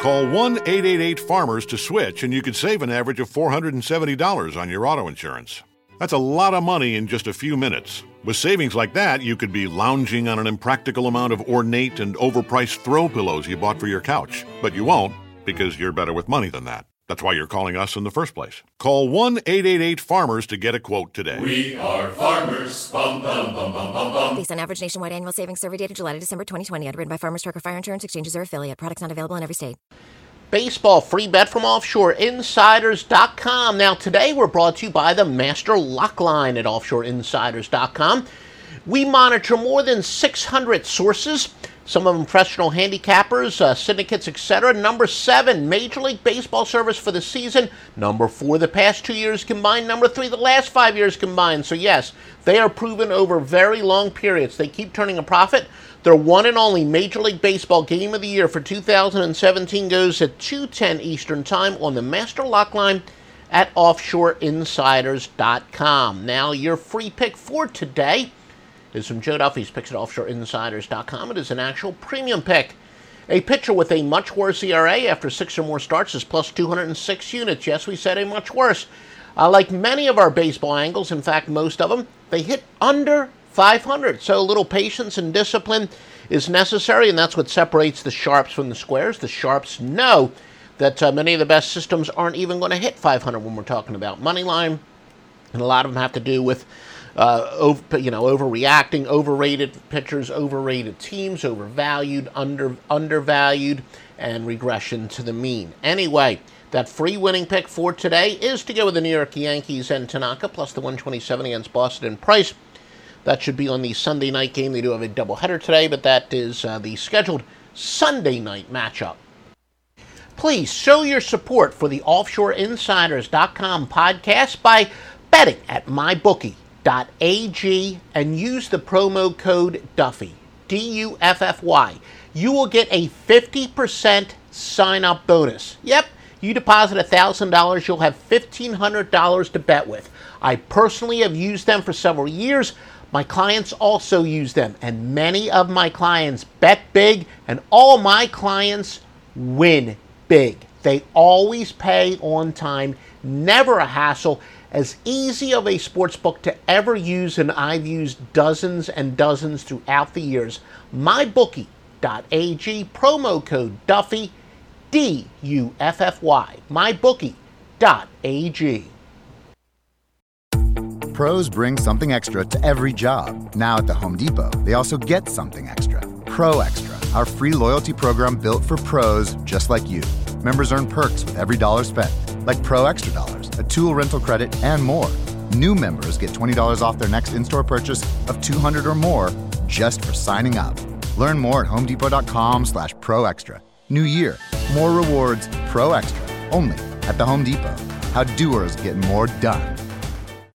Call 1 888 Farmers to switch, and you could save an average of $470 on your auto insurance. That's a lot of money in just a few minutes. With savings like that, you could be lounging on an impractical amount of ornate and overpriced throw pillows you bought for your couch. But you won't, because you're better with money than that. That's why you're calling us in the first place. Call 1 888 Farmers to get a quote today. We are farmers. Bum, bum, bum, bum, bum, bum. Based on average nationwide annual savings survey data July to December 2020, underwritten by Farmers Trucker Fire Insurance Exchanges or affiliate. Products not available in every state. Baseball free bet from offshoreinsiders.com. Now, today we're brought to you by the Master Lock Line at offshoreinsiders.com. We monitor more than 600 sources, some of them professional handicappers, uh, syndicates, etc. Number seven, Major League Baseball service for the season. Number four, the past two years combined. Number three, the last five years combined. So, yes, they are proven over very long periods. They keep turning a profit. Their one and only Major League Baseball Game of the Year for 2017 goes at 2:10 Eastern Time on the Master Lock Line at offshoreinsiders.com. Now, your free pick for today is from Joe Duffy's picks at offshoreinsiders.com. It is an actual premium pick. A pitcher with a much worse ERA after six or more starts is plus 206 units. Yes, we said a much worse. Uh, like many of our baseball angles, in fact, most of them, they hit under 500. So a little patience and discipline is necessary, and that's what separates the sharps from the squares. The sharps know that uh, many of the best systems aren't even going to hit 500 when we're talking about money line, and a lot of them have to do with uh, over, you know, overreacting, overrated pitchers, overrated teams, overvalued, under undervalued, and regression to the mean. Anyway, that free winning pick for today is to go with the New York Yankees and Tanaka plus the 127 against Boston Price. That should be on the Sunday night game. They do have a doubleheader today, but that is uh, the scheduled Sunday night matchup. Please show your support for the OffshoreInsiders.com podcast by betting at mybookie.ag and use the promo code Duffy, D U F F Y. You will get a 50% sign up bonus. Yep, you deposit $1,000, you'll have $1,500 to bet with. I personally have used them for several years. My clients also use them, and many of my clients bet big, and all my clients win big. They always pay on time, never a hassle. As easy of a sports book to ever use, and I've used dozens and dozens throughout the years. MyBookie.ag, promo code Duffy, D U F F Y. MyBookie.ag. Pros bring something extra to every job. Now at the Home Depot, they also get something extra. Pro Extra, our free loyalty program built for pros just like you. Members earn perks with every dollar spent, like Pro Extra Dollars, a tool rental credit, and more. New members get $20 off their next in store purchase of 200 or more just for signing up. Learn more at homedepot.com slash pro extra. New year, more rewards, pro extra, only at the Home Depot. How doers get more done.